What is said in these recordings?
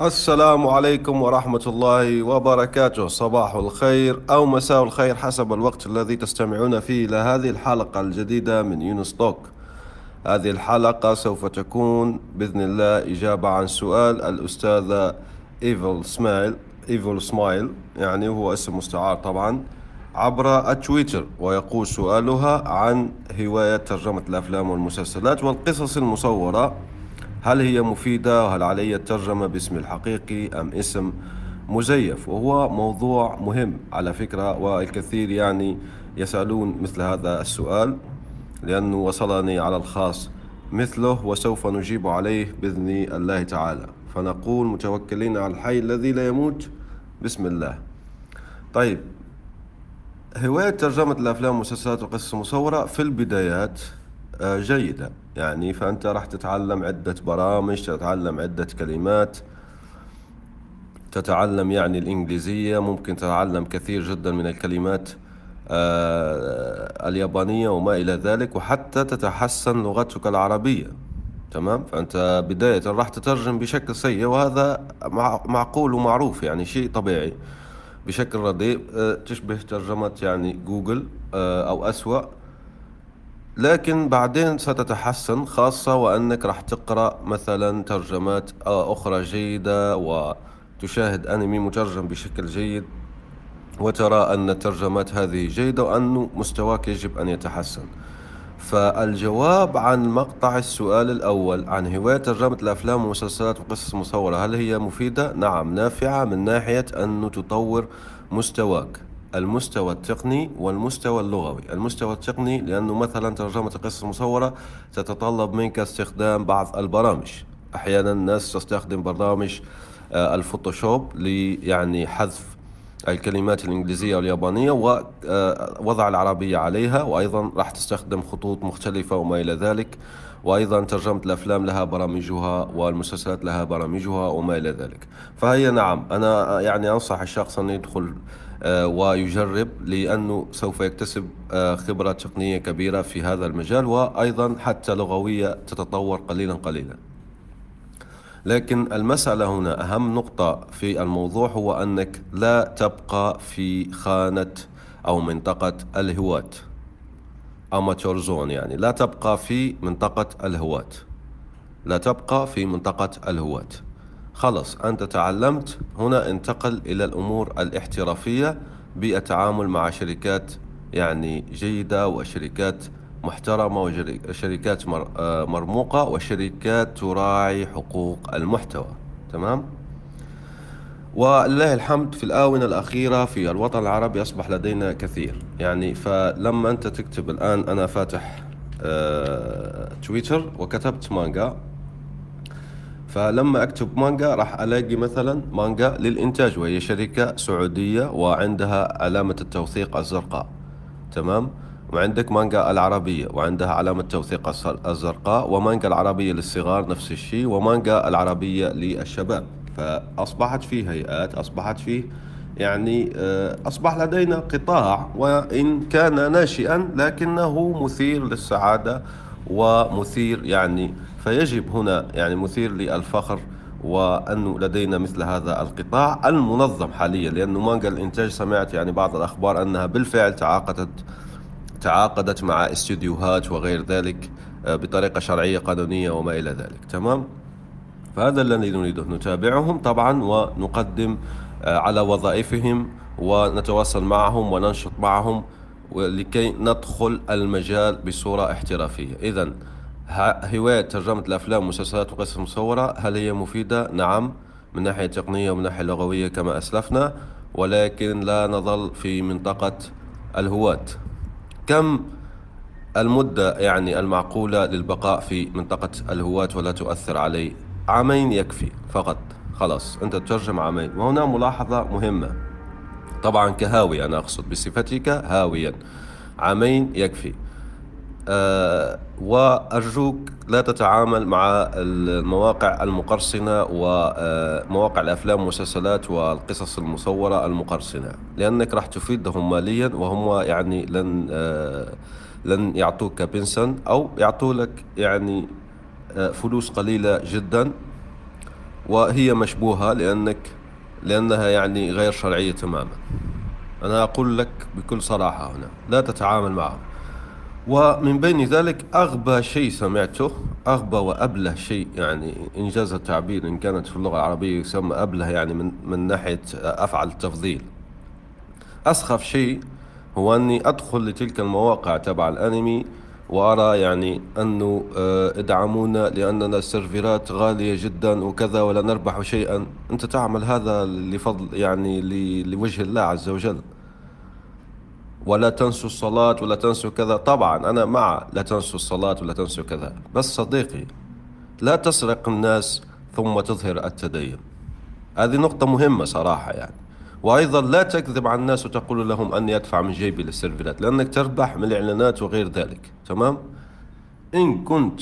السلام عليكم ورحمة الله وبركاته. صباح الخير أو مساء الخير حسب الوقت الذي تستمعون فيه إلى هذه الحلقة الجديدة من يونس Talk. هذه الحلقة سوف تكون بإذن الله إجابة عن سؤال الأستاذة Evil Smile Evil Smile يعني هو اسم مستعار طبعا عبر التويتر ويقول سؤالها عن هواية ترجمة الأفلام والمسلسلات والقصص المصورة هل هي مفيدة؟ وهل علي الترجمة باسم الحقيقي أم اسم مزيف؟ وهو موضوع مهم على فكرة والكثير يعني يسألون مثل هذا السؤال لأنه وصلني على الخاص مثله وسوف نجيب عليه بإذن الله تعالى. فنقول متوكلين على الحي الذي لا يموت بسم الله. طيب هواية ترجمة الأفلام والمسلسلات والقصص المصورة في البدايات آه، جيدة. يعني فأنت راح تتعلم عدة برامج تتعلم عدة كلمات. تتعلم يعني الإنجليزية ممكن تتعلم كثير جدا من الكلمات آه، اليابانية وما إلى ذلك وحتى تتحسن لغتك العربية. تمام؟ فأنت بداية راح تترجم بشكل سيء وهذا معقول ومعروف يعني شيء طبيعي. بشكل رديء آه، تشبه ترجمة يعني جوجل أو أسوأ. لكن بعدين ستتحسن خاصة وأنك راح تقرأ مثلا ترجمات أخرى جيدة وتشاهد أنمي مترجم بشكل جيد وترى أن الترجمات هذه جيدة وأن مستواك يجب أن يتحسن فالجواب عن مقطع السؤال الأول عن هواية ترجمة الأفلام والمسلسلات وقصص مصورة هل هي مفيدة؟ نعم نافعة من ناحية أن تطور مستواك المستوى التقني والمستوى اللغوي. المستوى التقني لأنه مثلا ترجمة القصص المصورة تتطلب منك استخدام بعض البرامج. أحيانا الناس تستخدم برامج آه، الفوتوشوب ليعني حذف الكلمات الإنجليزية واليابانية ووضع آه، العربية عليها وأيضا راح تستخدم خطوط مختلفة وما إلى ذلك. وأيضا ترجمة الأفلام لها برامجها والمسلسلات لها برامجها وما إلى ذلك. فهي نعم أنا يعني أنصح الشخص أن يدخل ويجرب لأنه سوف يكتسب آه، خبرة تقنية كبيرة في هذا المجال وأيضا حتى لغوية تتطور قليلا قليلا. لكن المسألة هنا أهم نقطة في الموضوع هو أنك لا تبقى في خانة أو منطقة الهواة أماتور زون يعني. لا تبقى في منطقة الهواة. لا تبقى في منطقة الهواة. خلص أنت تعلمت. هنا انتقل إلى الأمور الاحترافية بالتعامل مع شركات يعني جيدة وشركات محترمة وشركات آه، مرموقة وشركات تراعي حقوق المحتوى. تمام؟ ولله الحمد في الآونة الأخيرة في الوطن العربي أصبح لدينا كثير. يعني فلما أنت تكتب الآن أنا فاتح آه تويتر وكتبت مانجا. فلما اكتب مانجا راح الاقي مثلا مانجا للإنتاج وهي شركة سعودية وعندها علامة التوثيق الزرقاء. تمام؟ وعندك مانجا العربية وعندها علامة توثيق الزرقاء ومانجا العربية للصغار نفس الشيء ومانجا العربية للشباب. فأصبحت فيه هيئات أصبحت فيه يعني آه، أصبح لدينا قطاع وإن كان ناشئا لكنه مثير للسعادة ومثير يعني فيجب هنا يعني مثير للفخر وأنه لدينا مثل هذا القطاع المنظم حاليا لأنه مانجا الإنتاج سمعت يعني بعض الأخبار أنها بالفعل تعاقدت تعاقدت مع استديوهات وغير ذلك آه، بطريقة شرعية قانونية وما إلى ذلك. تمام؟ فهذا الذي نريده. نتابعهم طبعا ونقدم آه، على وظائفهم ونتواصل معهم وننشط معهم لكي ندخل المجال بصورة احترافية. إذا هواية ترجمة الأفلام والمسلسلات وقصص مصورة هل هي مفيدة؟ نعم من ناحية تقنية ومن ناحية لغوية كما أسلفنا ولكن لا نظل في منطقة الهواة. كم المدة يعني المعقولة للبقاء في منطقة الهواة ولا تؤثر علي؟ عامين يكفي فقط. خلاص أنت تترجم عامين. وهنا ملاحظة مهمة. طبعا كهاوي أنا أقصد بصفتك هاويا. عامين يكفي. أه وأرجوك لا تتعامل مع المواقع المقرصنة ومواقع الأفلام والمسلسلات والقصص المصورة المقرصنة لأنك راح تفيدهم ماليا وهم يعني لن أه لن يعطوك بنسا أو يعطوا لك يعني فلوس قليلة جدا وهي مشبوهة لأنك لأنها يعني غير شرعية تماما. أنا أقول لك بكل صراحة هنا لا تتعامل معهم. ومن بين ذلك أغبى شيء سمعته أغبى وأبله شيء يعني إنجاز التعبير إن كانت في اللغة العربية يسمى أبله يعني من, من ناحية أفعل التفضيل. أسخف شيء هو أني أدخل لتلك المواقع تبع الأنمي وأرى يعني أنه إدعمونا لأننا السيرفرات غالية جدا وكذا ولا نربح شيئا. أنت تعمل هذا لفضل يعني لوجه الله عز وجل. ولا تنسوا الصلاة ولا تنسوا كذا. طبعا أنا مع لا تنسوا الصلاة ولا تنسوا كذا. بس صديقي لا تسرق الناس ثم تظهر التدين. هذه نقطة مهمة صراحة يعني. وأيضا لا تكذب على الناس وتقول لهم أني أدفع من جيبي للسيرفرات لأنك تربح من الإعلانات وغير ذلك. تمام؟ إن كنت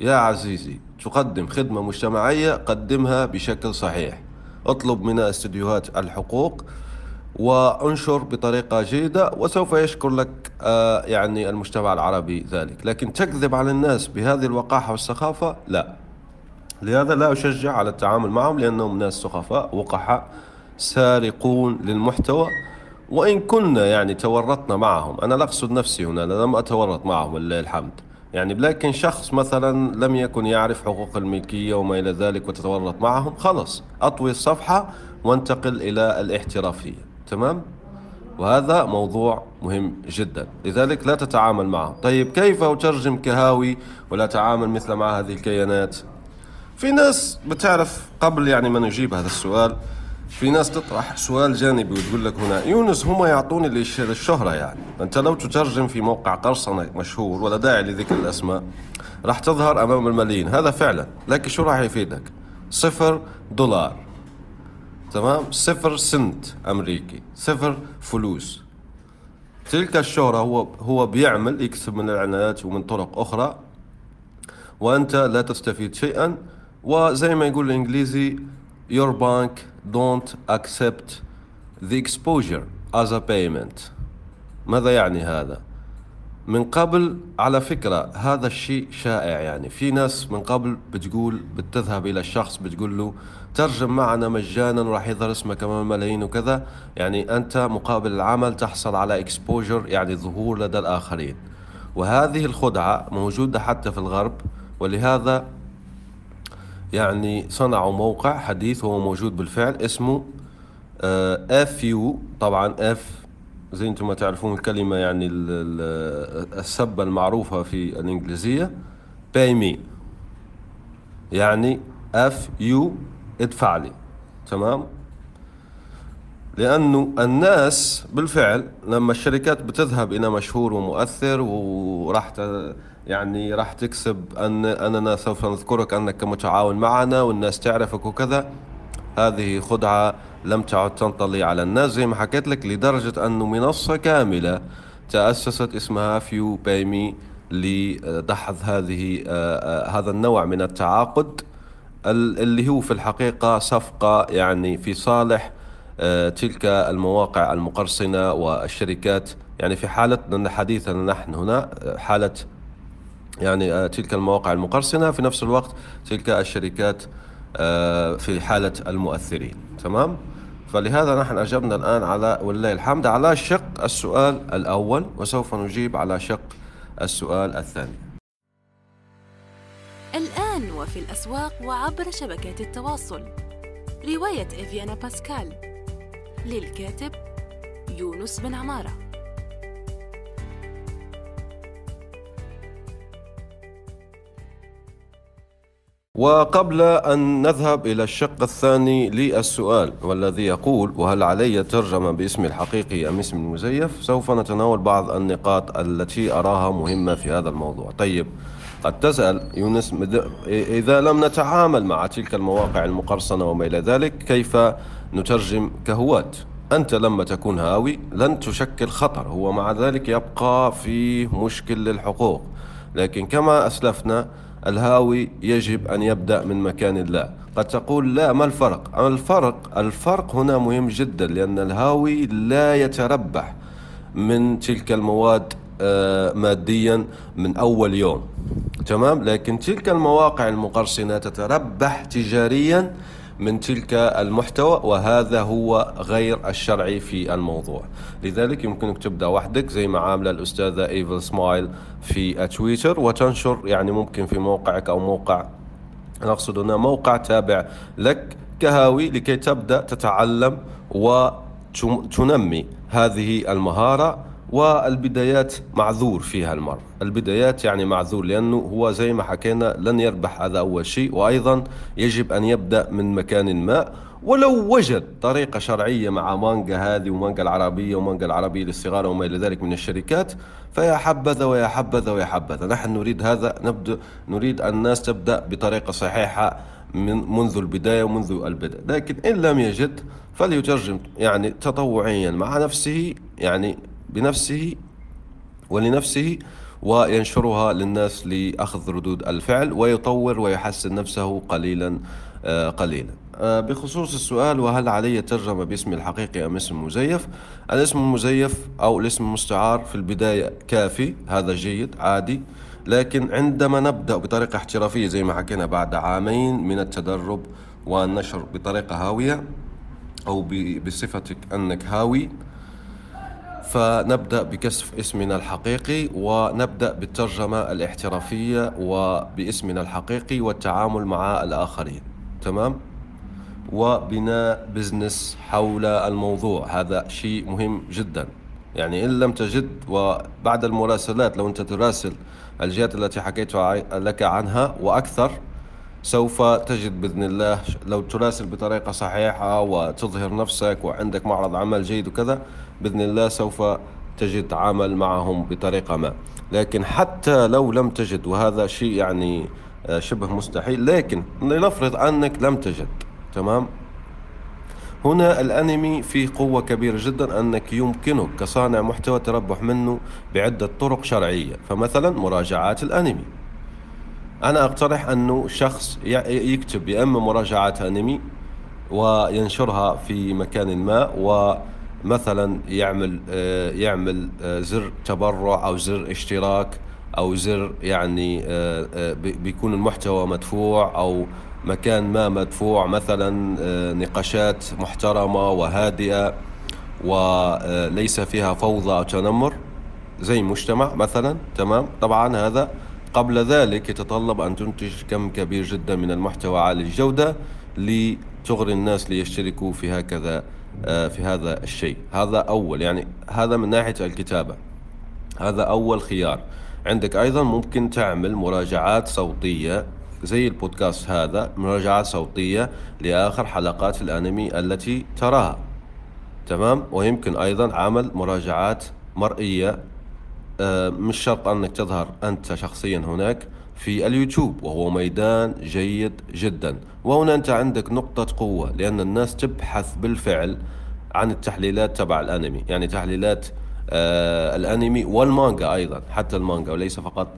يا عزيزي تقدم خدمة مجتمعية قدمها بشكل صحيح. اطلب من استديوهات الحقوق وانشر بطريقة جيدة وسوف يشكر لك آه يعني المجتمع العربي ذلك. لكن تكذب على الناس بهذه الوقاحة والسخافة؟ لا. لهذا لا أشجع على التعامل معهم لأنهم ناس سخفاء وقحاء سارقون للمحتوى. وإن كنا يعني تورطنا معهم أنا لا أقصد نفسي هنا لم أتورط معهم لله الحمد. يعني لكن شخص مثلا لم يكن يعرف حقوق الملكية وما إلى ذلك وتتورط معهم خلص أطوي الصفحة وانتقل إلى الاحترافية. تمام؟ وهذا موضوع مهم جدا. لذلك لا تتعامل معه. طيب كيف أترجم كهاوي ولا تعامل مثل مع هذه الكيانات؟ في ناس بتعرف قبل يعني ما نجيب هذا السؤال في ناس تطرح سؤال جانبي وتقول لك هنا يونس هم يعطوني الشهرة يعني. أنت لو تترجم في موقع قرصنة مشهور ولا داعي لذكر الأسماء راح تظهر أمام الملايين. هذا فعلا. لكن شو راح يفيدك؟ صفر دولار. تمام؟ صفر سنت أمريكي صفر فلوس. تلك الشهرة هو هو بيعمل يكسب من الإعلانات ومن طرق أخرى وأنت لا تستفيد شيئا وزي ما يقول الإنجليزي your bank don't accept the exposure as a payment. ماذا يعني هذا؟ من قبل على فكرة هذا الشيء شائع يعني. في ناس من قبل بتقول بتذهب إلى الشخص بتقول له ترجم معنا مجانا وراح يظهر اسمك أمام ملايين وكذا. يعني أنت مقابل العمل تحصل على اكسبوجر يعني ظهور لدى الآخرين. وهذه الخدعة موجودة حتى في الغرب ولهذا يعني صنعوا موقع حديث هو موجود بالفعل اسمه F you طبعا F زي أنتم ما تعرفون الكلمة يعني السبة المعروفة في الإنجليزية pay me. يعني F you ادفع لي تمام؟ لأنه الناس بالفعل لما الشركات بتذهب إلى مشهور ومؤثر وراح يعني راح تكسب أن أننا سوف نذكرك أنك متعاون معنا والناس تعرفك وكذا هذه خدعة لم تعد تنطلي على الناس زي ما حكيت لك لدرجة أنه منصة كاملة تأسست اسمها فيو بايمي لدحض هذه هذا النوع من التعاقد. اللي هو في الحقيقة صفقة يعني في صالح تلك المواقع المقرصنة والشركات. يعني في حالة حديثنا نحن هنا حالة يعني تلك المواقع المقرصنة في نفس الوقت تلك الشركات في حالة المؤثرين. تمام؟ فلهذا نحن أجبنا الآن على ولله الحمد على شق السؤال الأول وسوف نجيب على شق السؤال الثاني. الآن وفي الأسواق وعبر شبكات التواصل. رواية إفيانا باسكال. للكاتب يونس بن عمارة. وقبل أن نذهب إلى الشق الثاني للسؤال والذي يقول وهل علي ترجمة باسمي الحقيقي أم اسمي المزيف؟ سوف نتناول بعض النقاط التي أراها مهمة في هذا الموضوع. طيب قد تسأل يونس إذا لم نتعامل مع تلك المواقع المقرصنة وما إلى ذلك كيف نترجم كهواة أنت لما تكون هاوي لن تشكل خطر. هو مع ذلك يبقى فيه مشكل للحقوق. لكن كما أسلفنا الهاوي يجب أن يبدأ من مكان لا. قد تقول لا ما الفرق؟ الفرق الفرق هنا مهم جدا لأن الهاوي لا يتربح من تلك المواد ماديا من أول يوم. تمام؟ لكن تلك المواقع المقرصنة تتربح تجاريا من تلك المحتوى وهذا هو غير الشرعي في الموضوع. لذلك يمكنك تبدأ وحدك زي ما عاملة الأستاذة إيفل سمايل في تويتر وتنشر يعني ممكن في موقعك أو موقع نقصد هنا موقع تابع لك كهاوي لكي تبدأ تتعلم وتنمي هذه المهارة. والبدايات معذور فيها المرء البدايات يعني معذور لأنه هو زي ما حكينا لن يربح هذا أول شيء وأيضا يجب أن يبدأ من مكان ما. ولو وجد طريقة شرعية مع مانجا هذه ومانجا العربية ومانجا العربية للصغار وما إلى ذلك من الشركات فيا حبذا ويا حبذا ويا حبذا. نحن نريد هذا نبدأ نريد الناس تبدأ بطريقة صحيحة من منذ البداية ومنذ البدء. لكن إن لم يجد فليترجم يعني تطوعيا مع نفسه يعني بنفسه ولنفسه وينشرها للناس لأخذ ردود الفعل ويطور ويحسن نفسه قليلا آه، قليلا. آه، بخصوص السؤال وهل علي ترجمة باسمي الحقيقي أم اسم مزيف؟ الاسم المزيف أو الاسم المستعار في البداية كافي هذا جيد عادي. لكن عندما نبدأ بطريقة احترافية زي ما حكينا بعد عامين من التدرب والنشر بطريقة هاوية أو بصفتك أنك هاوي فنبدأ بكسف اسمنا الحقيقي ونبدأ بالترجمة الاحترافية وباسمنا الحقيقي والتعامل مع الآخرين. تمام؟ وبناء business حول الموضوع. هذا شيء مهم جدا. يعني إن لم تجد وبعد المراسلات لو أنت تراسل الجهات التي حكيت لك عنها وأكثر سوف تجد بإذن الله لو تراسل بطريقة صحيحة وتظهر نفسك وعندك معرض عمل جيد وكذا بإذن الله سوف تجد تعامل معهم بطريقة ما. لكن حتى لو لم تجد وهذا شيء يعني آه، شبه مستحيل لكن لنفرض أنك لم تجد تمام؟ هنا الأنمي فيه قوة كبيرة جدا أنك يمكنك كصانع محتوى تربح منه بعدة طرق شرعية فمثلا مراجعات الأنمي. أنا أقترح أنه شخص يكتب يا إما مراجعات أنمي وينشرها في مكان ما ومثلا يعمل آه، يعمل آه، زر تبرع أو زر اشتراك أو زر يعني آه، بيكون المحتوى مدفوع أو مكان ما مدفوع مثلا نقاشات محترمة وهادئة وليس فيها فوضى أو تنمر زي مجتمع مثلا تمام؟ طبعا هذا قبل ذلك يتطلب أن تنتج كم كبير جدا من المحتوى عالي الجودة لتغري الناس ليشتركوا في هكذا آه، في هذا الشيء. هذا أول يعني هذا من ناحية الكتابة. هذا أول خيار. عندك أيضا ممكن تعمل مراجعات صوتية زي البودكاست هذا مراجعات صوتية لآخر حلقات الأنمي التي تراها. تمام؟ ويمكن أيضا عمل مراجعات مرئية مش شرط أنك تظهر أنت شخصيا هناك في اليوتيوب وهو ميدان جيد جدا. وهنا أنت عندك نقطة قوة لأن الناس تبحث بالفعل عن التحليلات تبع الأنمي. يعني تحليلات آه الأنمي والمانجا أيضا حتى المانجا وليس فقط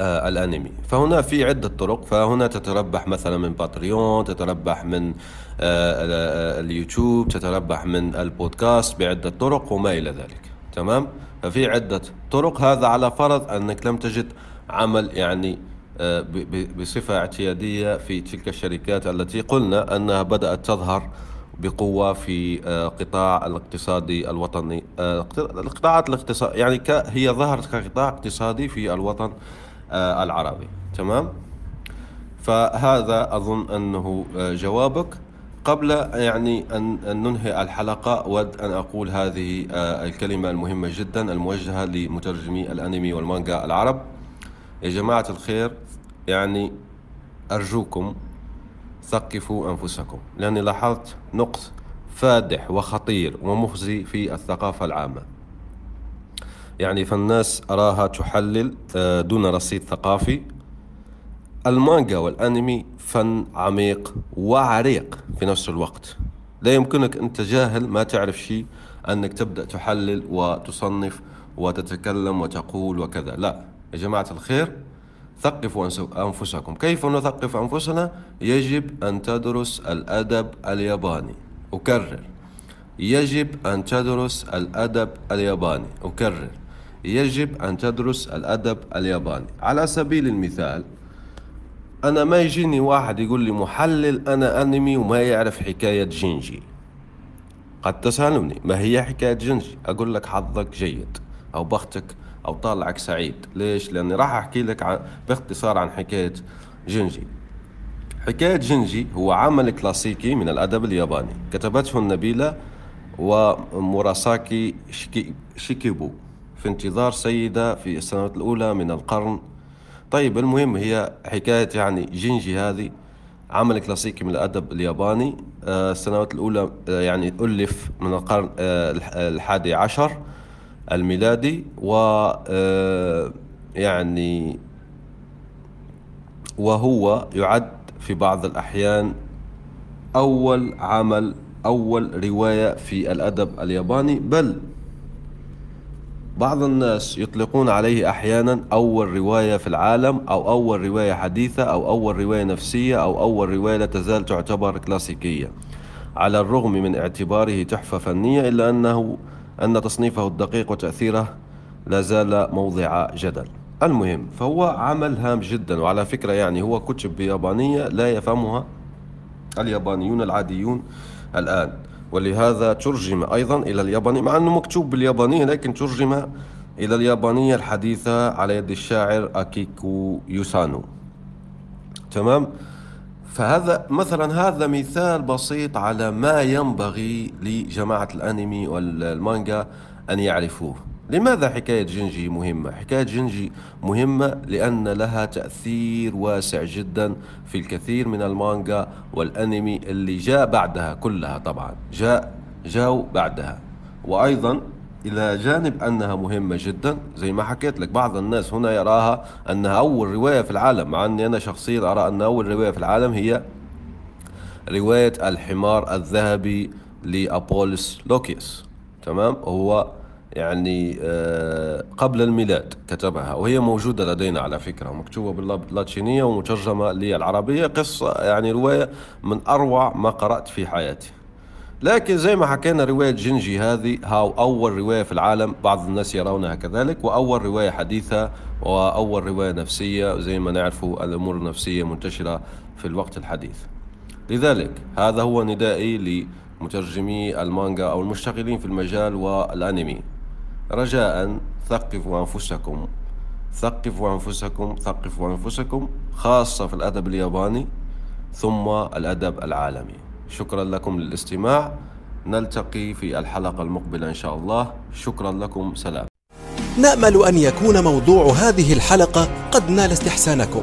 آه الأنمي. فهنا في عدة طرق. فهنا تتربح مثلا من باتريون تتربح من آه, آه، اليوتيوب تتربح من البودكاست بعدة طرق وما إلى ذلك. تمام؟ ففي عدة طرق. هذا على فرض أنك لم تجد عمل يعني آه، بصفة اعتيادية في تلك الشركات التي قلنا أنها بدأت تظهر بقوة في آه، قطاع الاقتصادي الوطني. آه، القطاعات الاقتصاد يعني هي ظهرت كقطاع اقتصادي في الوطن العربي. تمام؟ فهذا أظن أنه جوابك. قبل يعني أن ننهي الحلقة أود أن أقول هذه آه، الكلمة المهمة جدا الموجهة لمترجمي الأنمي والمانجا العرب. يا جماعة الخير يعني أرجوكم ثقفوا أنفسكم لأني لاحظت نقص فادح وخطير ومخزي في الثقافة العامة. يعني فالناس أراها تحلل آه، دون رصيد ثقافي. المانجا والأنمي فن عميق وعريق في نفس الوقت. لا يمكنك أنت جاهل ما تعرف شيء أنك تبدأ تحلل وتصنف وتتكلم وتقول وكذا. لا. يا جماعة الخير ثقفوا أنفسكم. كيف نثقف أنفسنا؟ يجب أن تدرس الأدب الياباني. أكرر. يجب أن تدرس الأدب الياباني. أكرر. يجب أن تدرس الأدب الياباني. على سبيل المثال أنا ما يجيني واحد يقول لي محلل أنا أنمي وما يعرف حكاية جينجي. قد تسألني ما هي حكاية جينجي؟ أقول لك حظك جيد أو بختك أو طالعك سعيد. ليش؟ لأني راح أحكي لك عن باختصار عن حكاية جينجي. حكاية جينجي هو عمل كلاسيكي من الأدب الياباني. كتبته النبيلة وموراساكي شيكيبو في انتظار سيدة في السنوات الأولى من القرن طيب المهم هي حكاية يعني جينجي هذه عمل كلاسيكي من الأدب الياباني. آه، السنوات الأولى آه، يعني ألف من القرن آه، الحادي عشر الميلادي. و يعني وهو يعد في بعض الأحيان أول عمل أول رواية في الأدب الياباني. بل بعض الناس يطلقون عليه أحيانا أول رواية في العالم أو أول رواية حديثة أو أول رواية نفسية أو أول رواية لا تزال تعتبر كلاسيكية. على الرغم من اعتباره تحفة فنية إلا أنه أن تصنيفه الدقيق وتأثيره لا زال موضع جدل. المهم فهو عمل هام جدا وعلى فكرة يعني هو كتب بيابانية لا يفهمها اليابانيون العاديون الآن. ولهذا ترجم أيضا إلى اليابانية مع أنه مكتوب باليابانية لكن ترجم إلى اليابانية الحديثة على يد الشاعر أكيكو يوسانو. تمام؟ فهذا مثلا هذا مثال بسيط على ما ينبغي لجماعة الأنمي والمانجا أن يعرفوه. لماذا حكاية جنجي مهمة؟ حكاية جنجي مهمة لأن لها تأثير واسع جدا في الكثير من المانجا والأنمي اللي جاء بعدها كلها طبعا. جاء جاءوا بعدها. وأيضا إلى جانب أنها مهمة جدا زي ما حكيت لك بعض الناس هنا يراها أنها أول رواية في العالم مع أني أنا شخصيا أرى أن أول رواية في العالم هي رواية الحمار الذهبي لأبولس لوكيس. تمام؟ هو يعني آه، قبل الميلاد كتبها وهي موجودة لدينا على فكرة مكتوبة باللاتينية ومترجمة للعربية قصة يعني رواية من أروع ما قرأت في حياتي. لكن زي ما حكينا رواية جنجي هذه هاو أول رواية في العالم بعض الناس يرونها كذلك وأول رواية حديثة وأول رواية نفسية زي ما نعرف الأمور النفسية منتشرة في الوقت الحديث. لذلك هذا هو ندائي لمترجمي المانجا أو المشتغلين في المجال والأنمي. رجاء ثقفوا أنفسكم. ثقفوا أنفسكم ثقفوا أنفسكم خاصة في الأدب الياباني ثم الأدب العالمي. شكرا لكم للاستماع. نلتقي في الحلقة المقبلة إن شاء الله. شكرا لكم. سلام. نأمل أن يكون موضوع هذه الحلقة قد نال استحسانكم.